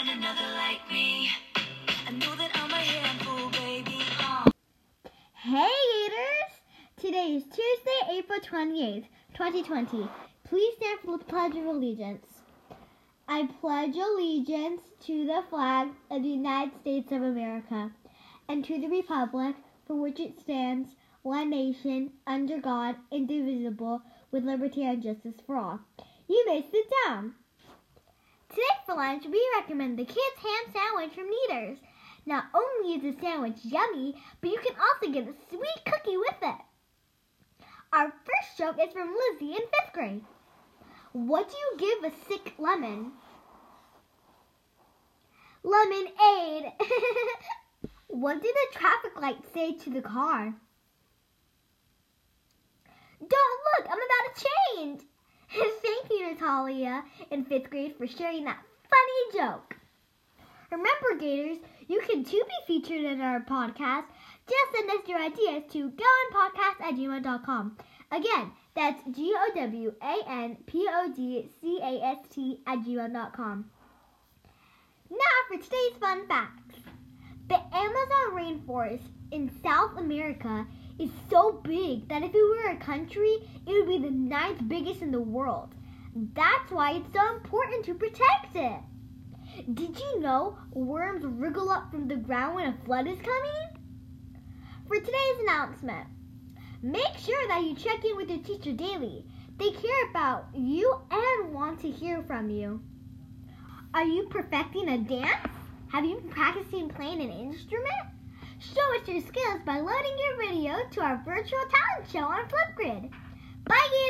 find another like me. I know that I'm a handful, baby. Uh. Hey Gators! Today is Tuesday, April 28th, 2020. Please stand for the Pledge of Allegiance. I pledge allegiance to the flag of the United States of America and to the republic for which it stands, one nation, under God, indivisible, with liberty and justice for all. You may sit down. Today for lunch, we recommend the kids' ham sandwich from Kneaders. Not only is the sandwich yummy, but you can also get a sweet cookie with it. Our first joke is from Lizzie in fifth grade. What do you give a sick lemon? Lemonade. what did the traffic light say to the car? Don't look, I'm about to change. Natalia, in fifth grade, for sharing that funny joke. Remember, Gators, you can too be featured in our podcast. Just send us your ideas to gowanpodcast at gmail.com. Again, that's G O W A N P O D C A S T at gmail.com. Now for today's fun facts. The Amazon rainforest in South America is so big that if it were a country, it would be the ninth biggest in the world. That's why it's so important to protect it. Did you know worms wriggle up from the ground when a flood is coming? For today's announcement, make sure that you check in with your teacher daily. They care about you and want to hear from you. Are you perfecting a dance? Have you been practicing playing an instrument? Show us your skills by loading your video to our virtual talent show on Flipgrid. Bye!